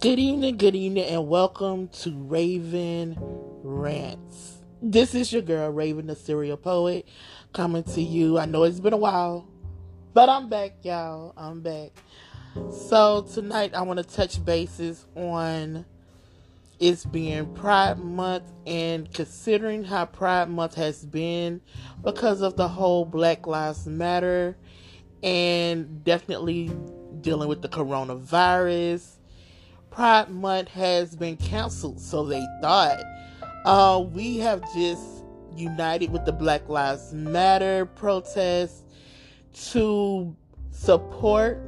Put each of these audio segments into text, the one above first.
Good evening, good evening, and welcome to Raven Rants. This is your girl, Raven, the serial poet, coming to you. I know it's been a while, but I'm back, y'all. I'm back. So, tonight I want to touch bases on it's being Pride Month and considering how Pride Month has been because of the whole Black Lives Matter and definitely dealing with the coronavirus. Pride Month has been canceled, so they thought. Uh, we have just united with the Black Lives Matter protests to support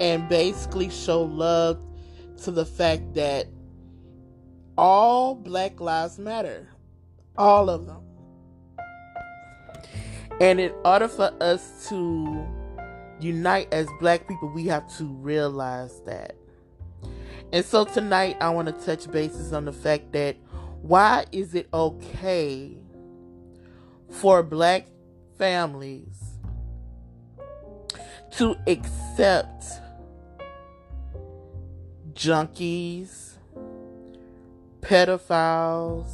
and basically show love to the fact that all Black Lives Matter. All of them. And in order for us to unite as black people, we have to realize that. And so tonight, I want to touch bases on the fact that why is it okay for black families to accept junkies, pedophiles,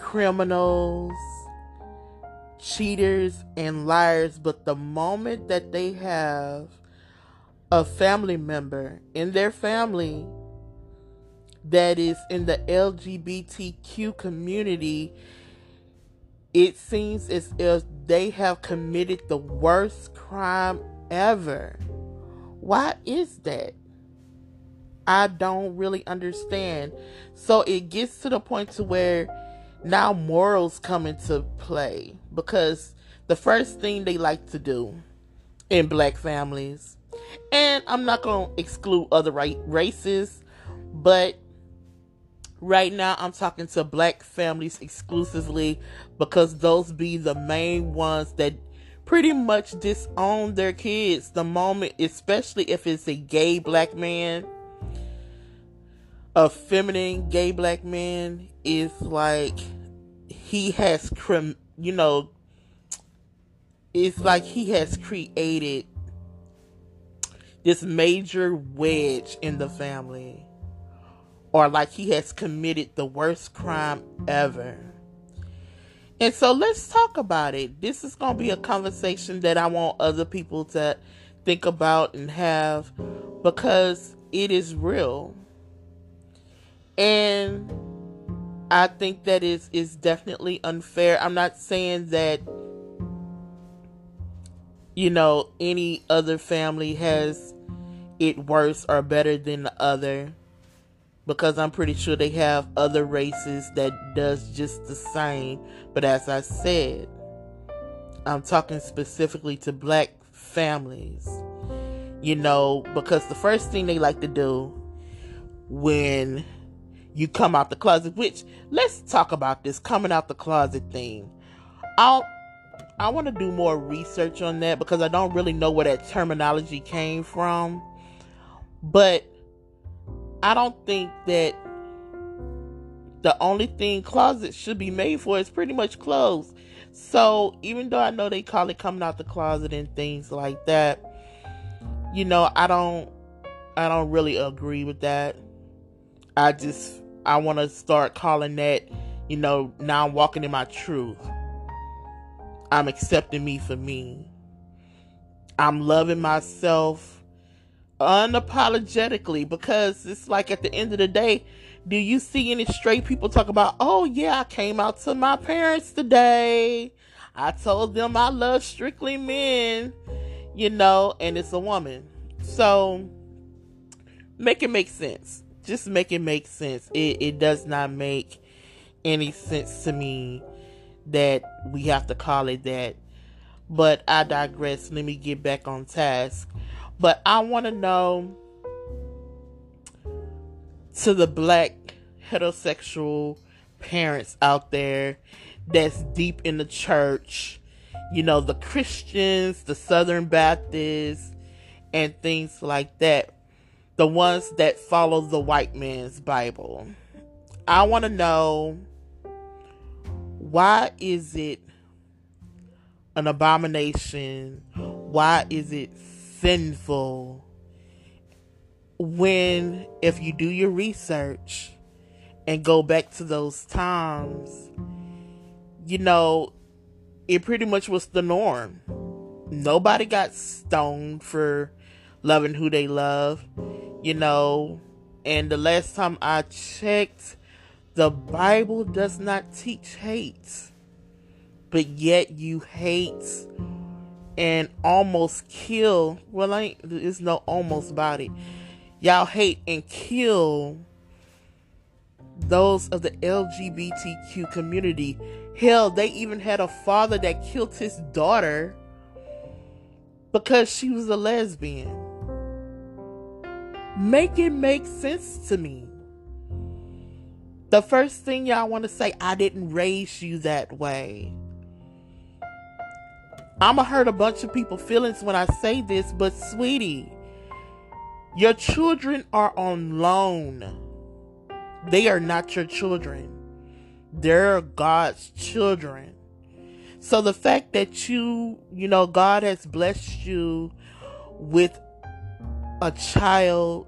criminals, cheaters, and liars, but the moment that they have a family member in their family that is in the LGBTQ community, it seems as if they have committed the worst crime ever. Why is that? I don't really understand. So it gets to the point to where now morals come into play because the first thing they like to do in black families and I'm not going to exclude other races, but right now I'm talking to black families exclusively because those be the main ones that pretty much disown their kids the moment, especially if it's a gay black man. A feminine gay black man is like he has, you know, it's like he has created this major wedge in the family or like he has committed the worst crime ever. And so let's talk about it. This is going to be a conversation that I want other people to think about and have because it is real. And I think that is is definitely unfair. I'm not saying that you know any other family has it worse or better than the other because I'm pretty sure they have other races that does just the same. But as I said, I'm talking specifically to black families. You know, because the first thing they like to do when you come out the closet, which let's talk about this coming out the closet thing. I'll I want to do more research on that because I don't really know where that terminology came from. But I don't think that the only thing closets should be made for is pretty much clothes. So even though I know they call it coming out the closet and things like that, you know, I don't I don't really agree with that. I just I want to start calling that, you know, now I'm walking in my truth. I'm accepting me for me. I'm loving myself unapologetically because it's like at the end of the day, do you see any straight people talk about, oh yeah, I came out to my parents today. I told them I love strictly men, you know, and it's a woman. So make it make sense. Just make it make sense. It it does not make any sense to me that we have to call it that. But I digress. Let me get back on task. But I want to know to the black heterosexual parents out there that's deep in the church, you know, the Christians, the Southern Baptists, and things like that, the ones that follow the white man's Bible. I want to know why is it an abomination? Why is it sinful when, if you do your research and go back to those times, you know, it pretty much was the norm. Nobody got stoned for loving who they love, you know. And the last time I checked, the Bible does not teach hate. But yet you hate and almost kill. Well, ain't it's no almost body. Y'all hate and kill those of the LGBTQ community. Hell, they even had a father that killed his daughter because she was a lesbian. Make it make sense to me. The first thing y'all want to say, I didn't raise you that way. I'ma hurt a bunch of people's feelings when I say this, but sweetie, your children are on loan. They are not your children. They're God's children. So the fact that you, you know, God has blessed you with a child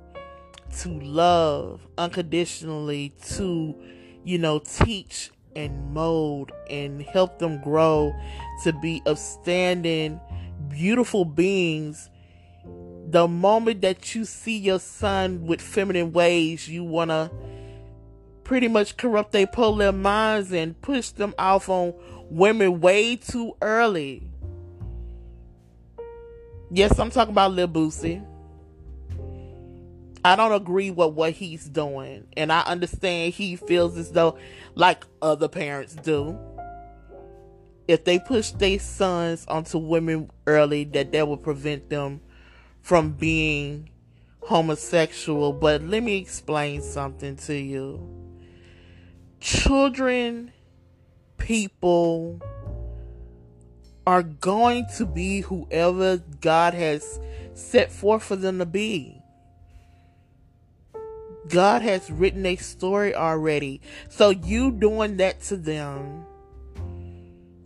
to love unconditionally, to, you know, teach and mold and help them grow to be upstanding, beautiful beings. The moment that you see your son with feminine ways, you want to pretty much corrupt their minds and push them off on women way too early. Yes, I'm talking about Lil Boosie. I don't agree with what he's doing. And I understand he feels as though, like other parents do, if they push their sons onto women early, that that will prevent them from being homosexual. But let me explain something to you. Children, people, are going to be whoever God has set forth for them to be. God has written a story already. So you doing that to them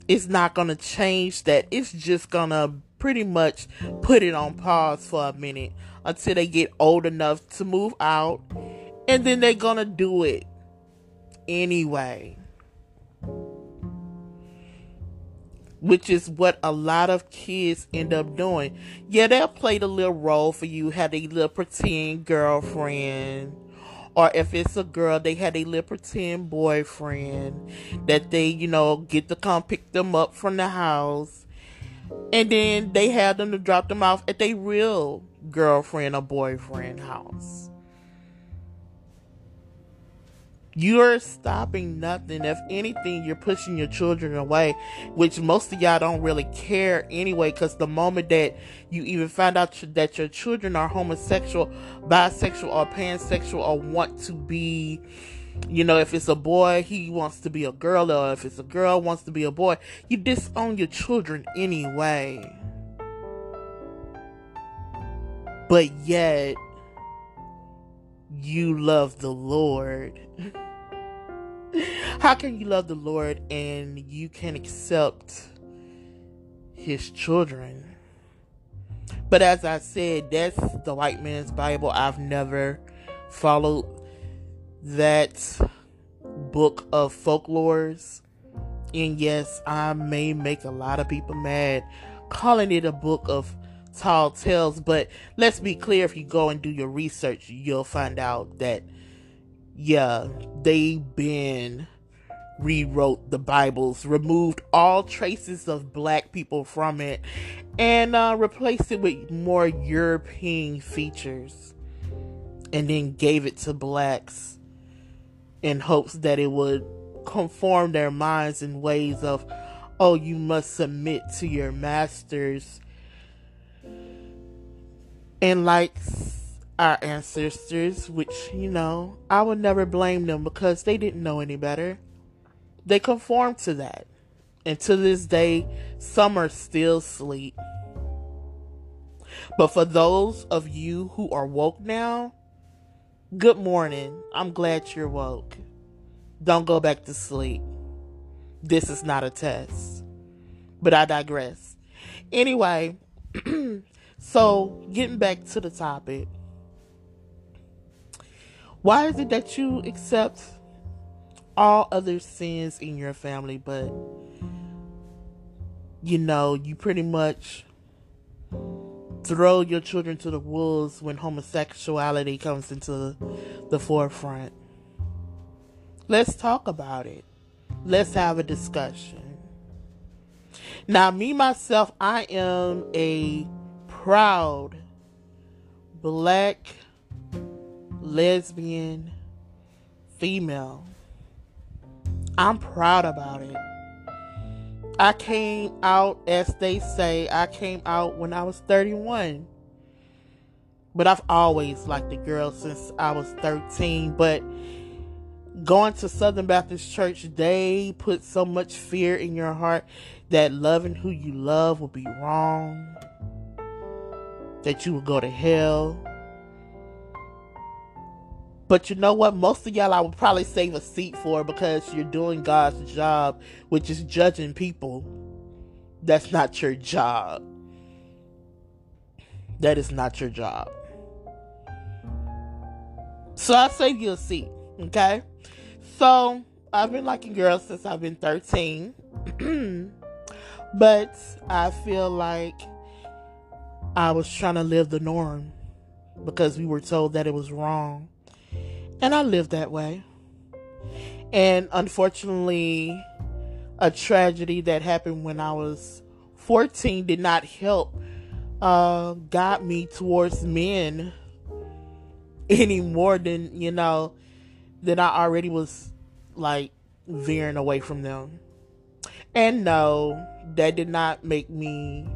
is not going to change that. It's just going to pretty much put it on pause for a minute until they get old enough to move out. And then they're going to do it anyway. Which is what a lot of kids end up doing. Yeah, they'll play the little role for you, have a little pretend girlfriend or if it's a girl, they had a little pretend boyfriend that they, you know, get to come pick them up from the house. And then they had them to drop them off at their real girlfriend or boyfriend house. You're stopping nothing. If anything, you're pushing your children away, which most of y'all don't really care anyway. Because the moment that you even find out that your children are homosexual, bisexual, or pansexual, or want to be, you know, if it's a boy, he wants to be a girl, or if it's a girl, wants to be a boy, you disown your children anyway. But yet, you love the Lord. How can you love the Lord and you can accept his children? But as I said, that's the white man's Bible. I've never followed that book of folklores. And yes, I may make a lot of people mad calling it a book of tall tales, but let's be clear if you go and do your research, you'll find out that yeah, they've been rewrote the Bibles, removed all traces of black people from it, and uh, replaced it with more European features, and then gave it to blacks in hopes that it would conform their minds in ways of, oh, you must submit to your masters. And like our ancestors, which, you know, I would never blame them because they didn't know any better. They conformed to that. And to this day, some are still asleep. But for those of you who are woke now, good morning. I'm glad you're woke. Don't go back to sleep. This is not a test. But I digress. Anyway, so getting back to the topic Why is it that you accept all other sins in your family, but you know, you pretty much throw your children to the wolves when homosexuality comes into the forefront? Let's talk about it. Let's have a discussion. Now, me myself, I am a proud black lesbian female. I'm proud about it. I came out, as they say, I came out when I was 31. But I've always liked the girl since I was 13. But going to Southern Baptist Church, they put so much fear in your heart that loving who you love will be wrong, that you would go to hell. But you know what? Most of y'all I would probably save a seat for because you're doing God's job, which is judging people. That's not your job. That is not your job. So I save you a seat, okay? So I've been liking girls since I've been 13. but I feel like I was trying to live the norm because we were told that it was wrong. And I lived that way. And unfortunately, a tragedy that happened when I was 14 did not help uh, got me towards men any more than, you know, than I already was like veering away from them. And no, that did not make me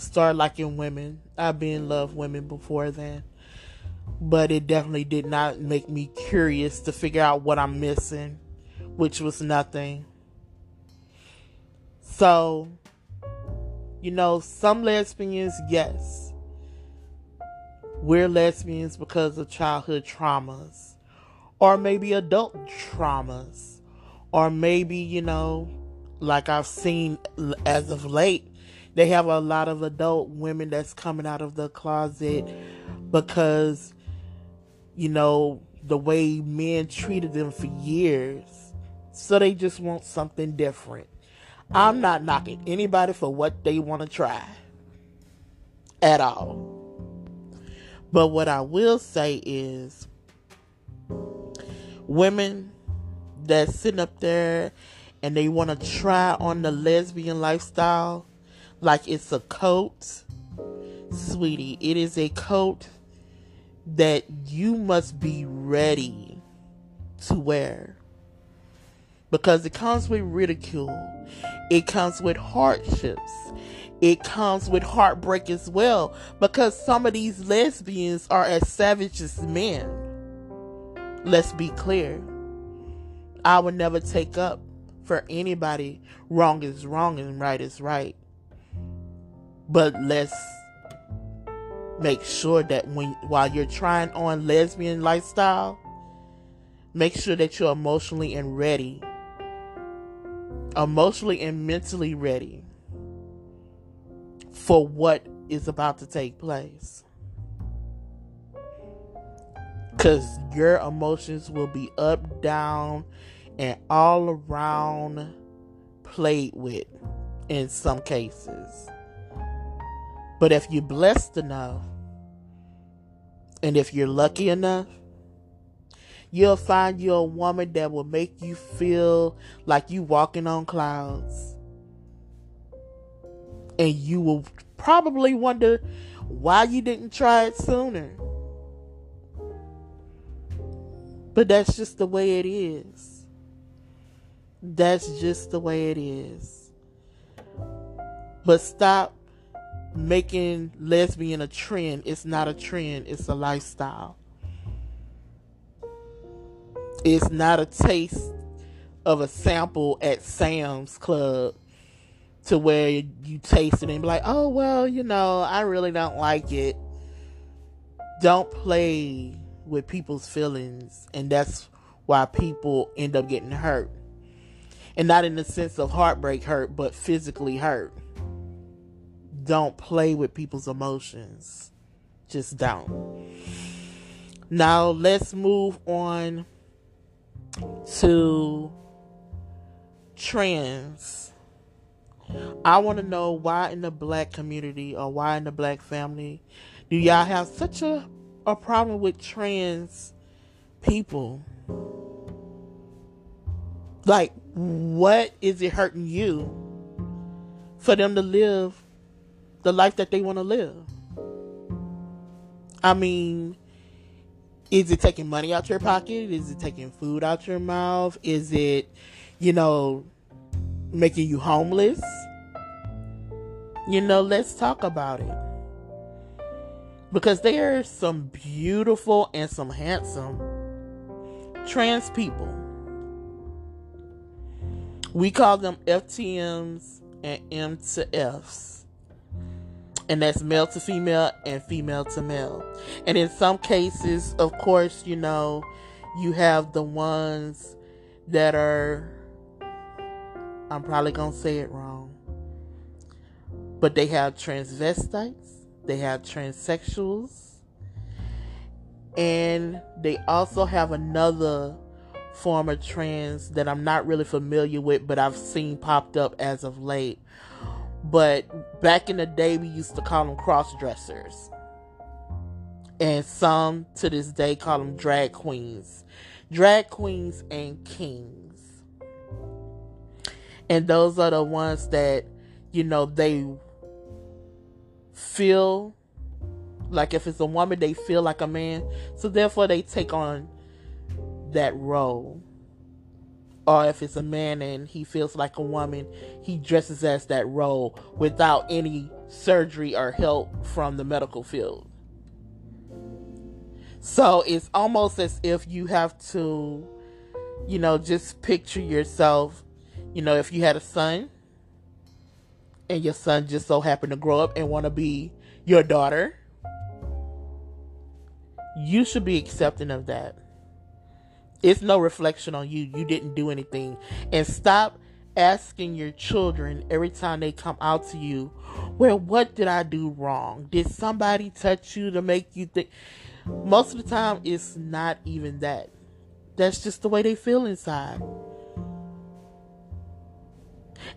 start liking women. I've been in love women before then. But it definitely did not make me curious to figure out what I'm missing, which was nothing. So, you know, some lesbians, yes. We're lesbians because of childhood traumas or maybe adult traumas, or maybe, you know, like I've seen as of late, they have a lot of adult women that's coming out of the closet because, you know, the way men treated them for years. So they just want something different. I'm not knocking anybody for what they want to try at all. But what I will say is women that's sitting up there and they want to try on the lesbian lifestyle like it's a coat, sweetie, it is a coat that you must be ready to wear because it comes with ridicule, it comes with hardships, it comes with heartbreak as well because some of these lesbians are as savage as men. Let's be clear. I would never take up for anybody. Wrong is wrong and right is right. But let's make sure that when while you're trying on lesbian lifestyle, make sure that you're emotionally and ready. Emotionally and mentally ready for what is about to take place. Because your emotions will be up, down, and all around played with in some cases. But if you're blessed enough, and if you're lucky enough, you'll find you a woman that will make you feel like you walking on clouds. And you will probably wonder why you didn't try it sooner. But that's just the way it is. That's just the way it is. But stop making lesbian a trend. It's not a trend, it's a lifestyle. It's not a taste of a sample at Sam's Club to where you taste it and be like, oh, well, you know, I really don't like it. Don't play with people's feelings, and that's why people end up getting hurt. And not in the sense of heartbreak hurt, but physically hurt. Don't play with people's emotions. Just don't. Now let's move on to trans. I want to know why in the black community or why in the black family do y'all have such a, a problem with trans people? Like, what is it hurting you for them to live the life that they want to live? I mean, is it taking money out your pocket? Is it taking food out your mouth? Is it, you know, making you homeless? You know, let's talk about it. Because there are some beautiful and some handsome trans people. We call them FTMs and M to Fs. And that's male to female and female to male. And in some cases, of course, you know, you have the ones that are, I'm probably going to say it wrong, but they have transvestites, they have transsexuals, and they also have another form of trans that I'm not really familiar with, but I've seen popped up as of late. But back in the day, we used to call them cross dressers. And some to this day call them drag queens. Drag queens and kings. And those are the ones that, you know, they feel like if it's a woman, they feel like a man. So therefore, they take on that role. Or if it's a man and he feels like a woman, he dresses as that role without any surgery or help from the medical field. So it's almost as if you have to, you know, just picture yourself, you know, if you had a son and your son just so happened to grow up and want to be your daughter, you should be accepting of that. It's no reflection on you. You didn't do anything. And stop asking your children every time they come out to you, well, what did I do wrong? Did somebody touch you to make you think? Most of the time, it's not even that. That's just the way they feel inside.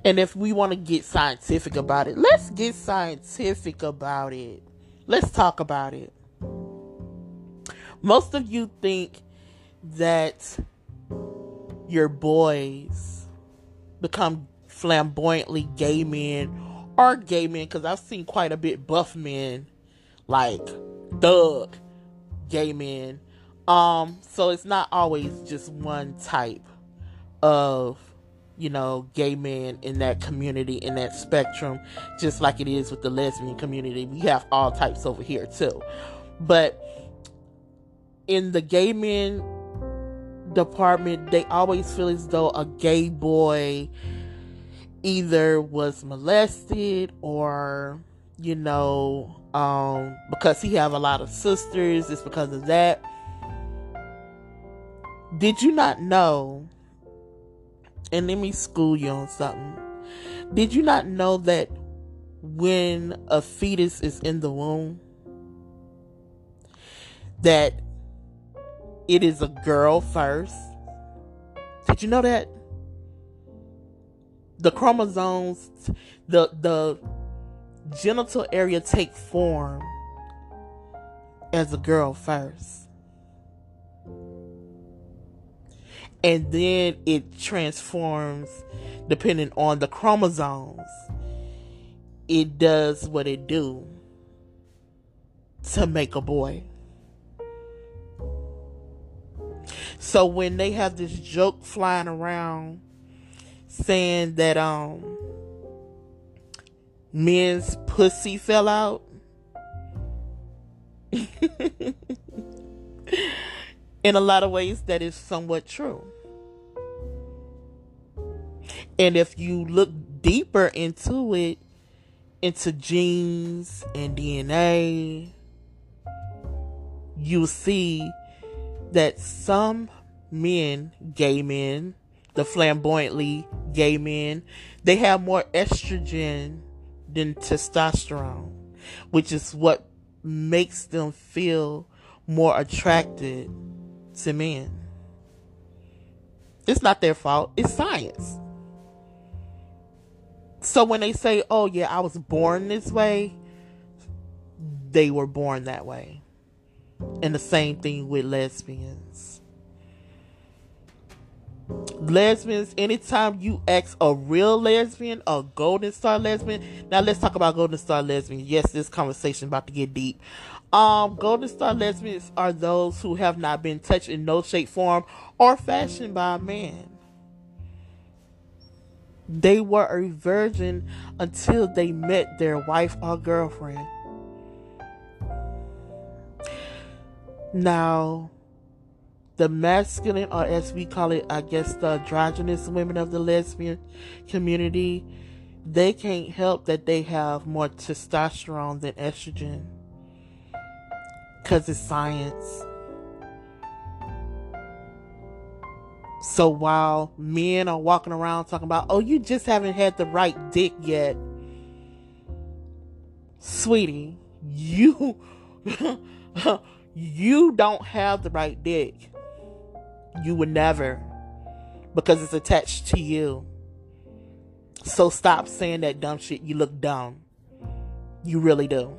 And if we want to get scientific about it, let's get scientific about it. Let's talk about it. Most of you think that your boys become flamboyantly gay men or gay men because I've seen quite a bit buff men like thug gay men. Um, so it's not always just one type of you know gay men in that community in that spectrum just like it is with the lesbian community we have all types over here too but in the gay men department, they always feel as though a gay boy either was molested or, you know, um, because he have a lot of sisters, it's because of that. Did you not know? And let me school you on something. Did you not know that when a fetus is in the womb, that it is a girl first. Did you know that? The chromosomes, the the genital area take form as a girl first. And then it transforms depending on the chromosomes. It does what it do to make a boy. So when they have this joke flying around saying that um men's pussy fell out in a lot of ways that is somewhat true. And if you look deeper into it, into genes and DNA, you see that some men, gay men, the flamboyantly gay men, they have more estrogen than testosterone, which is what makes them feel more attracted to men. It's not their fault, it's science. So when they say, oh, yeah, I was born this way, they were born that way. And the same thing with lesbians. Lesbians, anytime you ask a real lesbian, a golden star lesbian. Now let's talk about golden star lesbians. Yes, this conversation about to get deep. Um, golden star lesbians are those who have not been touched in no shape, form, or fashion by a man. They were a virgin until they met their wife or girlfriend. Now, the masculine, or as we call it, I guess the androgynous women of the lesbian community, they can't help that they have more testosterone than estrogen. Because it's science. So while men are walking around talking about, oh, you just haven't had the right dick yet, sweetie, you. you don't have the right dick. You would never because it's attached to you. So stop saying that dumb shit. You look dumb. You really do.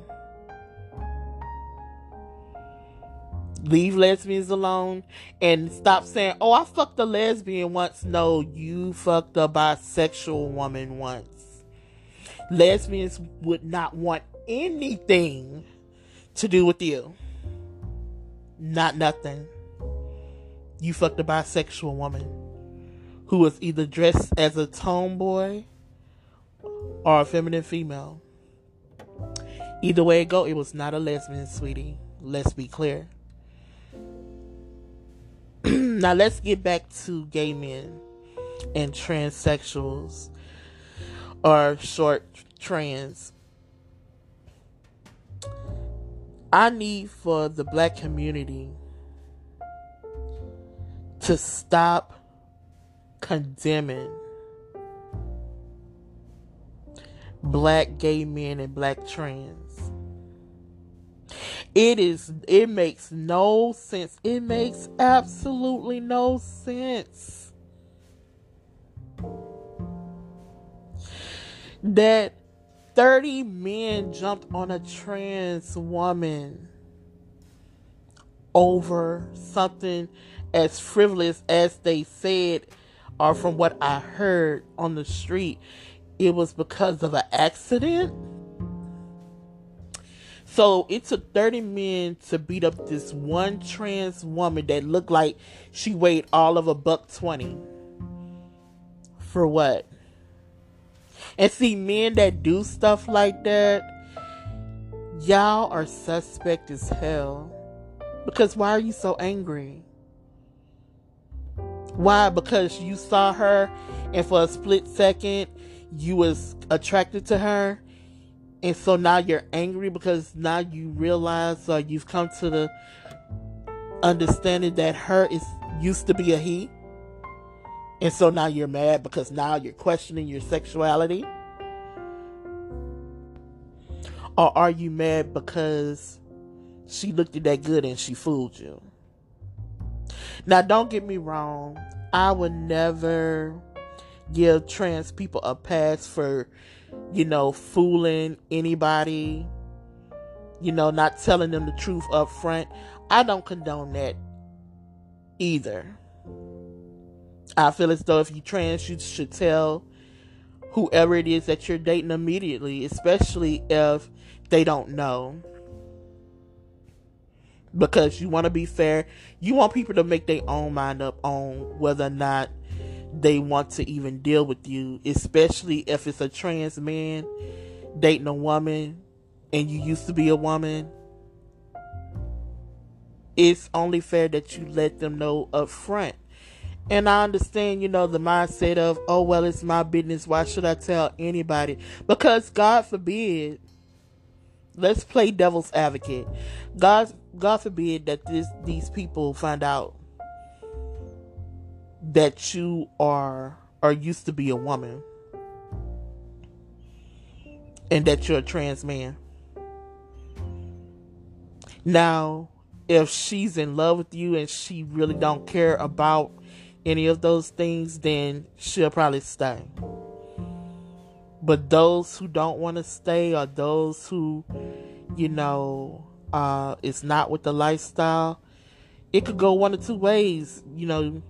Leave lesbians alone and stop saying, Oh, I fucked a lesbian once. No, you fucked a bisexual woman once. Lesbians would not want anything to do with you. Not nothing. You fucked a bisexual woman who was either dressed as a tomboy or a feminine female. Either way it go, it was not a lesbian, sweetie. Let's be clear. now let's get back to gay men and transsexuals or short trans. I need for the black community to stop condemning black gay men and black trans. It is it makes no sense. It makes absolutely no sense. That 30 men jumped on a trans woman over something as frivolous as they said, or from what I heard on the street, it was because of an accident. So it took 30 men to beat up this one trans woman that looked like she weighed all of a buck 20. For what? And see, men that do stuff like that, y'all are suspect as hell. Because why are you so angry? Why? Because you saw her and for a split second you was attracted to her and so now you're angry because now you realize or you've come to the understanding that her is used to be a he and so now you're mad because now you're questioning your sexuality? Or are you mad because she looked at that good and she fooled you? Now, don't get me wrong. I would never give trans people a pass for, you know, fooling anybody, you know, not telling them the truth up front. I don't condone that either. I feel as though if you trans, you should tell whoever it is that you're dating immediately, especially if they don't know. Because you want to be fair, you want people to make their own mind up on whether or not they want to even deal with you, especially if it's a trans man dating a woman and you used to be a woman. It's only fair that you let them know up front and I understand, you know, the mindset of, oh, well, it's my business. Why should I tell anybody? Because God forbid, let's play devil's advocate. God, God forbid that this, these people find out that you are, or used to be a woman and that you're a trans man. Now, if she's in love with you and she really don't care about any of those things, then she'll probably stay. But those who don't want to stay or those who, you know, uh, it's not with the lifestyle, it could go one of two ways. You know,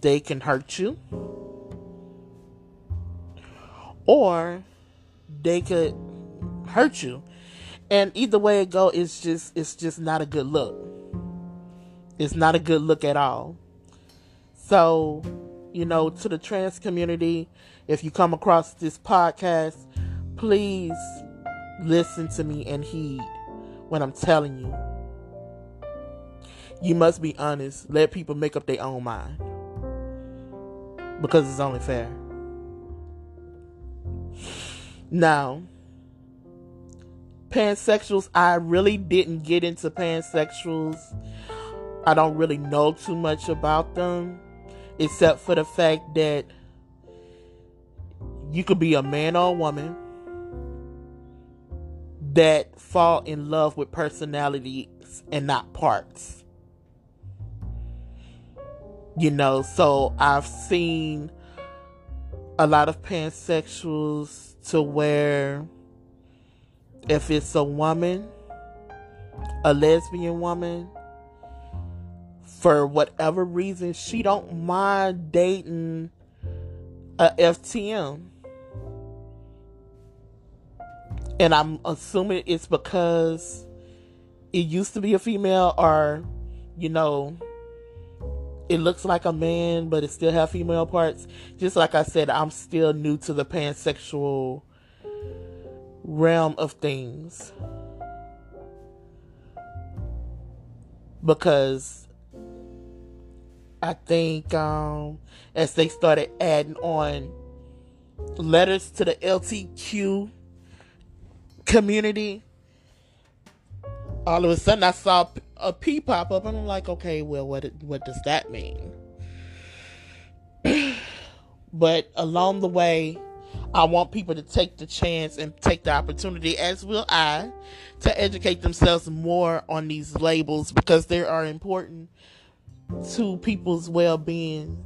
they can hurt you, or they could hurt you. And either way it go, it's just it's just not a good look. It's not a good look at all. So, you know, to the trans community, if you come across this podcast, please listen to me and heed what I'm telling you. You must be honest. Let people make up their own mind. Because it's only fair. Now, pansexuals, I really didn't get into pansexuals. I don't really know too much about them, except for the fact that you could be a man or a woman that fall in love with personalities and not parts. You know, so I've seen a lot of pansexuals to where if it's a woman, a lesbian woman, for whatever reason, she don't mind dating a FTM. And I'm assuming it's because it used to be a female or, you know, it looks like a man, but it still have female parts. Just like I said, I'm still new to the pansexual realm of things. Because I think um, as they started adding on letters to the LTQ community, all of a sudden I saw a P pop up, and I'm like, okay, well, what what does that mean? but along the way, I want people to take the chance and take the opportunity, as will I, to educate themselves more on these labels because they are important to people's well being.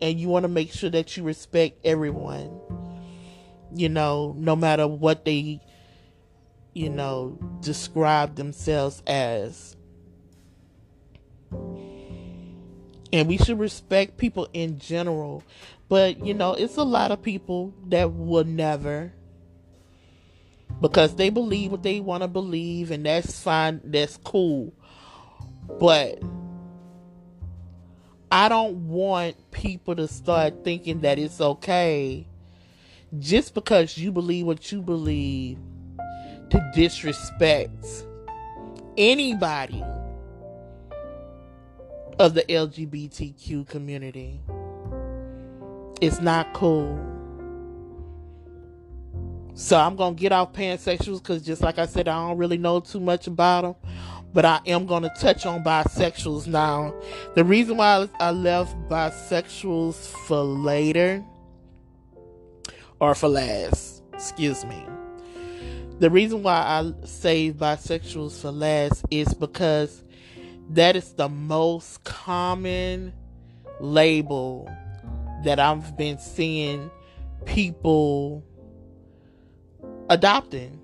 And you want to make sure that you respect everyone, you know, no matter what they, you know, describe themselves as. And we should respect people in general but, you know, it's a lot of people that will never because they believe what they want to believe and that's fine, that's cool. But I don't want people to start thinking that it's okay just because you believe what you believe to disrespect anybody of the LGBTQ community. It's not cool. So I'm gonna get off pansexuals because, just like I said, I don't really know too much about them. But I am gonna touch on bisexuals now. The reason why I left bisexuals for later, or for last, excuse me. The reason why I save bisexuals for last is because that is the most common label that I've been seeing people adopting.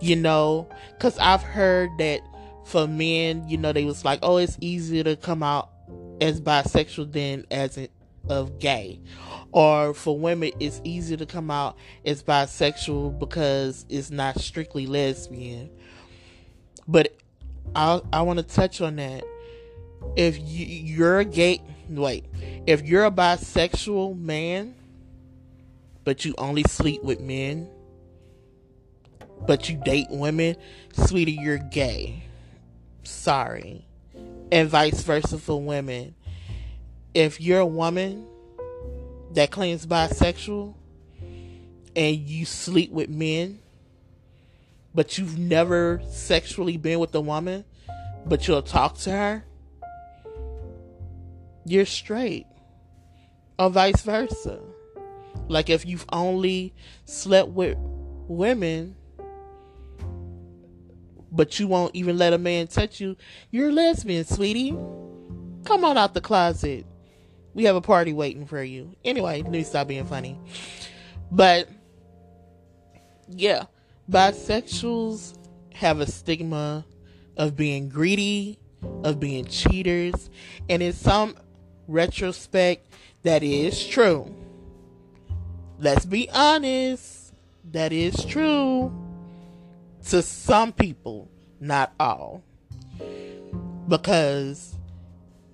You know, because I've heard that for men, you know, they was like, oh, it's easier to come out as bisexual than as a, of gay. Or for women, it's easier to come out as bisexual because it's not strictly lesbian. But I I want to touch on that. If you, you're a gay, wait, if you're a bisexual man, but you only sleep with men, but you date women, sweetie, you're gay. Sorry. And vice versa for women. If you're a woman that claims bisexual and you sleep with men, but you've never sexually been with a woman, but you'll talk to her, you're straight. Or vice versa. Like if you've only slept with women but you won't even let a man touch you, you're a lesbian, sweetie. Come on out the closet. We have a party waiting for you. Anyway, let me stop being funny. But yeah, bisexuals have a stigma of being greedy, of being cheaters, and in some retrospect, that is true. Let's be honest, that is true to some people, not all. Because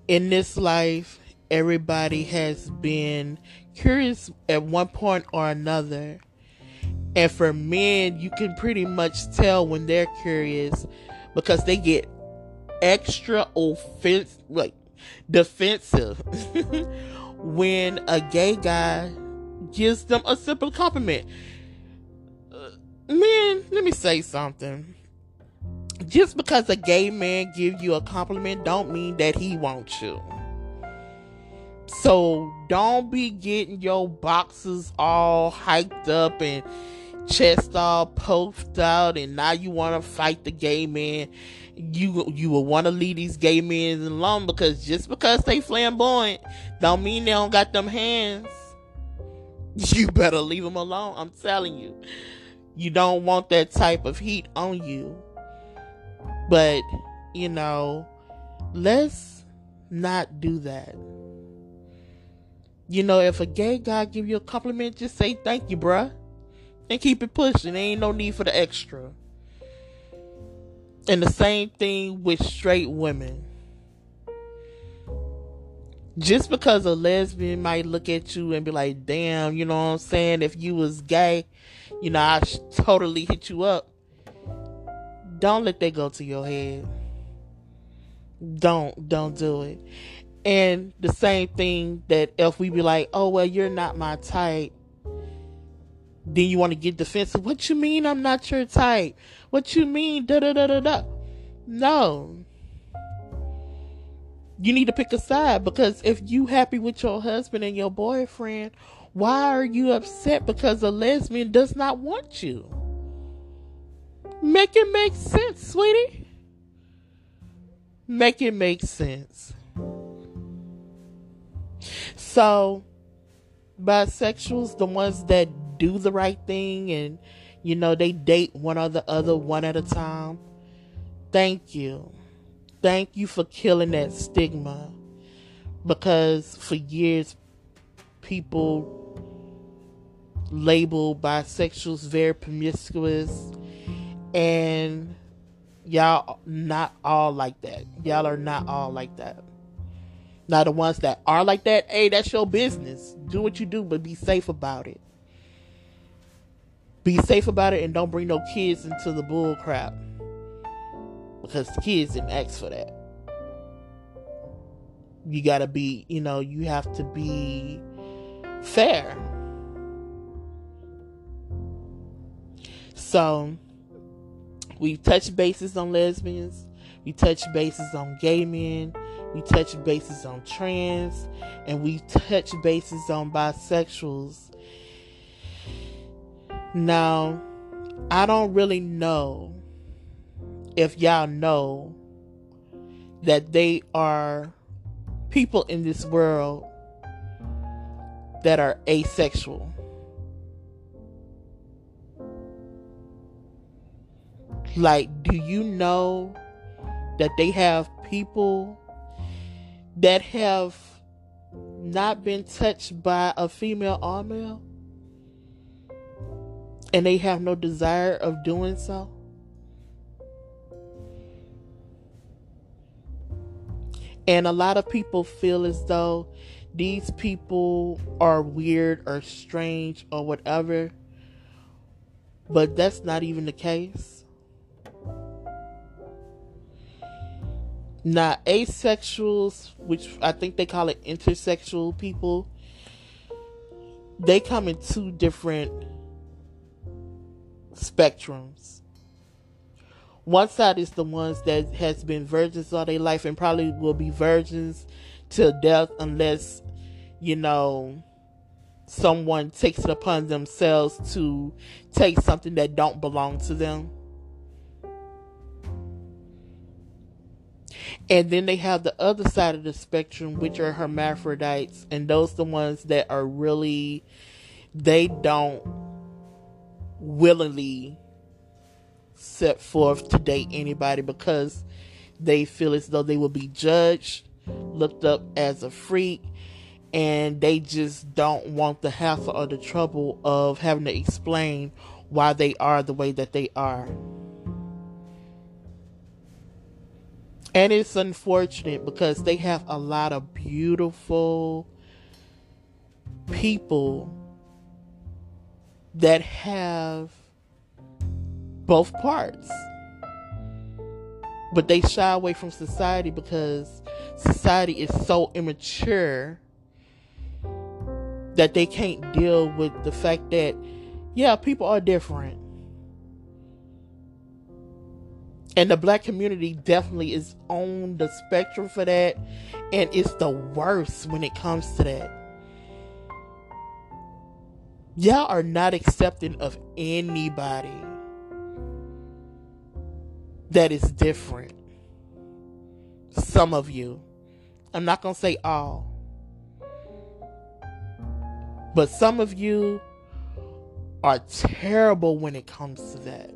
in this life, everybody has been curious at one point or another. And for men, you can pretty much tell when they're curious because they get extra offense like defensive when a gay guy gives them a simple compliment. Man, let me say something. Just because a gay man give you a compliment don't mean that he wants you. So don't be getting your boxes all hyped up and chest all puffed out and now you want to fight the gay man you you will want to leave these gay men alone because just because they flamboyant don't mean they don't got them hands you better leave them alone i'm telling you you don't want that type of heat on you but you know let's not do that you know if a gay guy give you a compliment just say thank you bruh and keep it pushing. There ain't no need for the extra. And the same thing with straight women. Just because a lesbian might look at you and be like, damn, you know what I'm saying? If you was gay, you know, I totally hit you up. Don't let that go to your head. Don't, don't do it. And the same thing that if we be like, oh, well, you're not my type then you want to get defensive. What you mean I'm not your type? What you mean da da da da da? No. You need to pick a side because if you happy with your husband and your boyfriend, why are you upset because a lesbian does not want you? Make it make sense, sweetie. Make it make sense. So, bisexuals, the ones that do the right thing and you know they date one or the other one at a time thank you thank you for killing that stigma. Because for years people labeled bisexuals very promiscuous. And y'all not all like that. Y'all are not all like that. Now the ones that are like that hey that's your business. Do what you do but be safe about it. Be safe about it and don't bring no kids into the bull crap. Because the kids didn't ask for that. You gotta be, you know, you have to be fair. So, we touch bases on lesbians, we touch bases on gay men, we touch bases on trans, and we touch bases on bisexuals now, I don't really know if y'all know that they are people in this world that are asexual. Like, do you know that they have people that have not been touched by a female or male? and they have no desire of doing so? And a lot of people feel as though these people are weird or strange or whatever, but that's not even the case. Now, asexuals, which I think they call it intersexual people, they come in two different spectrums. One side is the ones that has been virgins all their life and probably will be virgins till death unless, you know, someone takes it upon themselves to take something that don't belong to them. And then they have the other side of the spectrum, which are hermaphrodites, and those the ones that are really they don't willingly set forth to date anybody because they feel as though they will be judged, looked up as a freak, and they just don't want the hassle or the trouble of having to explain why they are the way that they are. And it's unfortunate because they have a lot of beautiful people that have both parts. But they shy away from society because society is so immature that they can't deal with the fact that, yeah, people are different. And the black community definitely is on the spectrum for that. And it's the worst when it comes to that. Y'all are not accepting of anybody that is different. Some of you. I'm not going to say all. But some of you are terrible when it comes to that.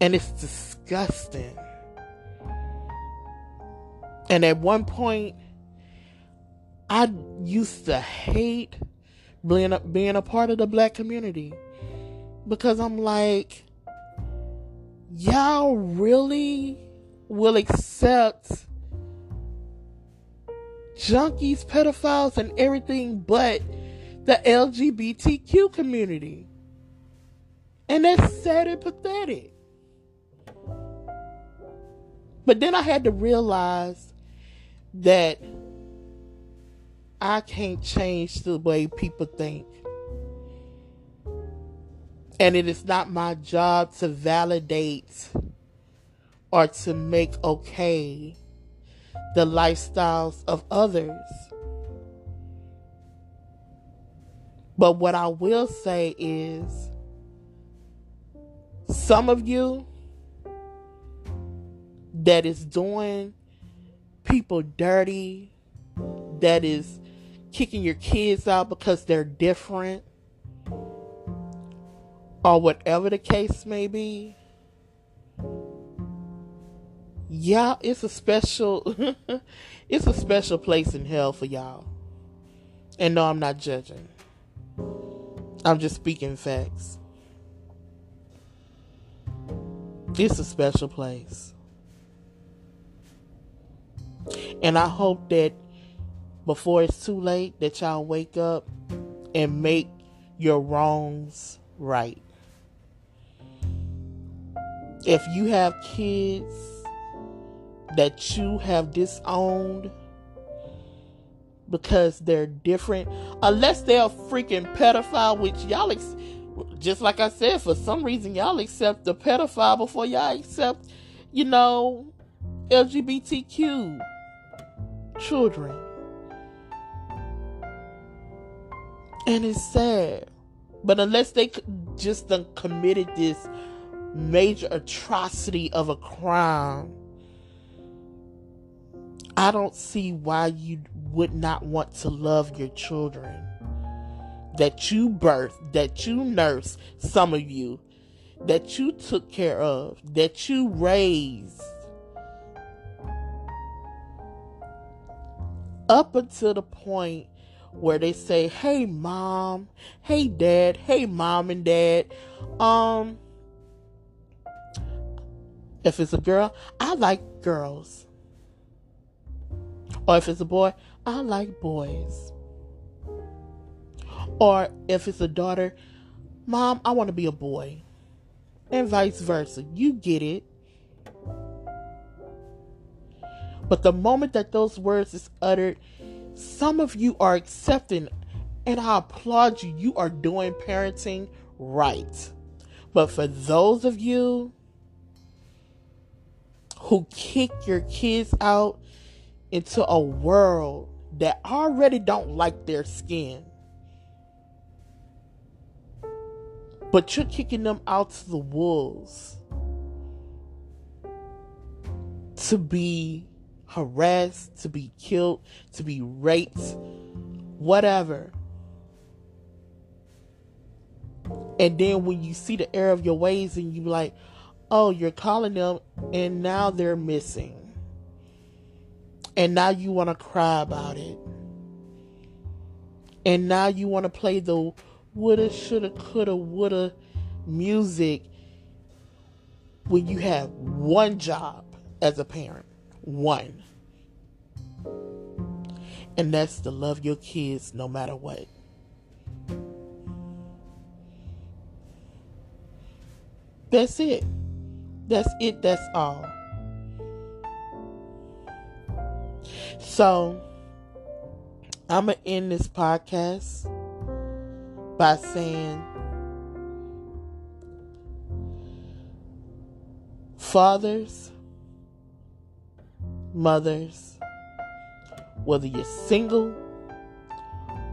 And it's disgusting. And at one point, I used to hate being a, being a part of the black community because I'm like, y'all really will accept junkies, pedophiles, and everything but the LGBTQ community. And that's sad and pathetic. But then I had to realize that I can't change the way people think. And it is not my job to validate or to make okay the lifestyles of others. But what I will say is some of you that is doing people dirty, that is kicking your kids out because they're different, or whatever the case may be, yeah, it's a special it's a special place in hell for y'all. And no, I'm not judging. I'm just speaking facts. It's a special place. And I hope that before it's too late that y'all wake up and make your wrongs right. If you have kids that you have disowned because they're different, unless they're a freaking pedophile, which y'all, ex- just like I said, for some reason y'all accept the pedophile before y'all accept, you know, LGBTQ children. And it's sad. But unless they just done committed this major atrocity of a crime, I don't see why you would not want to love your children. That you birthed, that you nursed, some of you, that you took care of, that you raised. Up until the point where they say, "Hey mom, hey dad, hey mom and dad, um if it's a girl, I like girls. Or if it's a boy, I like boys. Or if it's a daughter, mom, I want to be a boy. And vice versa. You get it. But the moment that those words is uttered, some of you are accepting, and I applaud you. You are doing parenting right. But for those of you who kick your kids out into a world that already don't like their skin, but you're kicking them out to the wolves to be harassed, to be killed, to be raped, whatever. And then when you see the error of your ways and you like, oh, you're calling them and now they're missing. And now you want to cry about it. And now you want to play the woulda, shoulda, coulda, woulda music when you have one job as a parent. One. And that's to love your kids no matter what. That's it. That's it. That's all. So, I'm going to end this podcast by saying, Fathers, mothers, whether you're single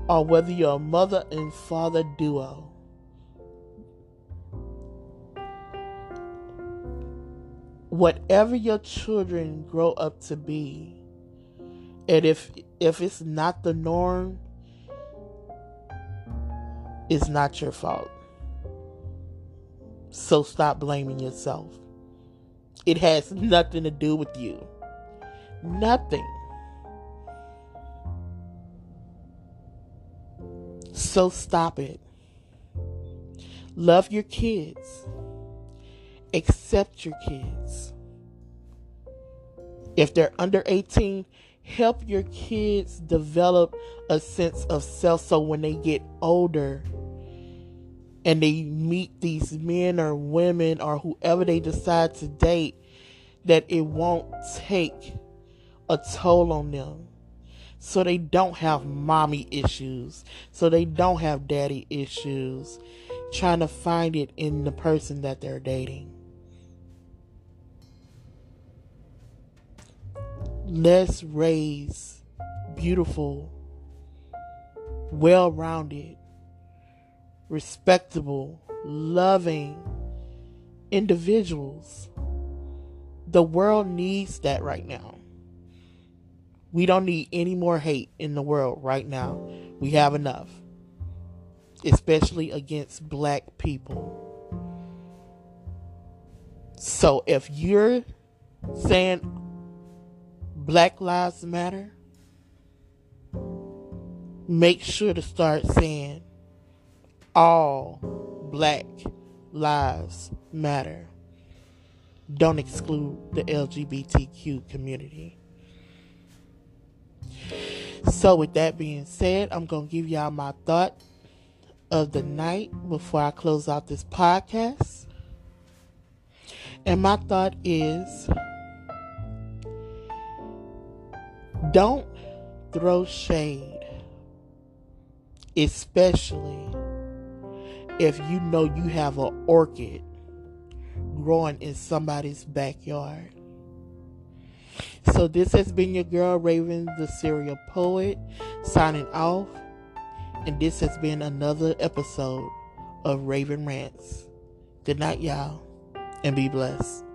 or whether you're a mother and father duo, whatever your children grow up to be, and if if it's not the norm, it's not your fault. So stop blaming yourself. It has nothing to do with you. Nothing. So stop it. Love your kids. Accept your kids. If they're under 18, help your kids develop a sense of self so when they get older and they meet these men or women or whoever they decide to date, that it won't take a toll on them. So they don't have mommy issues. So they don't have daddy issues. Trying to find it in the person that they're dating. Let's raise beautiful, well rounded, respectable, loving individuals. The world needs that right now. We don't need any more hate in the world right now. We have enough, especially against black people. So if you're saying Black Lives Matter, make sure to start saying all black lives matter. Don't exclude the LGBTQ community. So, with that being said, I'm going to give y'all my thought of the night before I close out this podcast. And my thought is don't throw shade, especially if you know you have an orchid growing in somebody's backyard. So this has been your girl Raven, the serial poet, signing off. And this has been another episode of Raven Rants. Good night, y'all, and be blessed.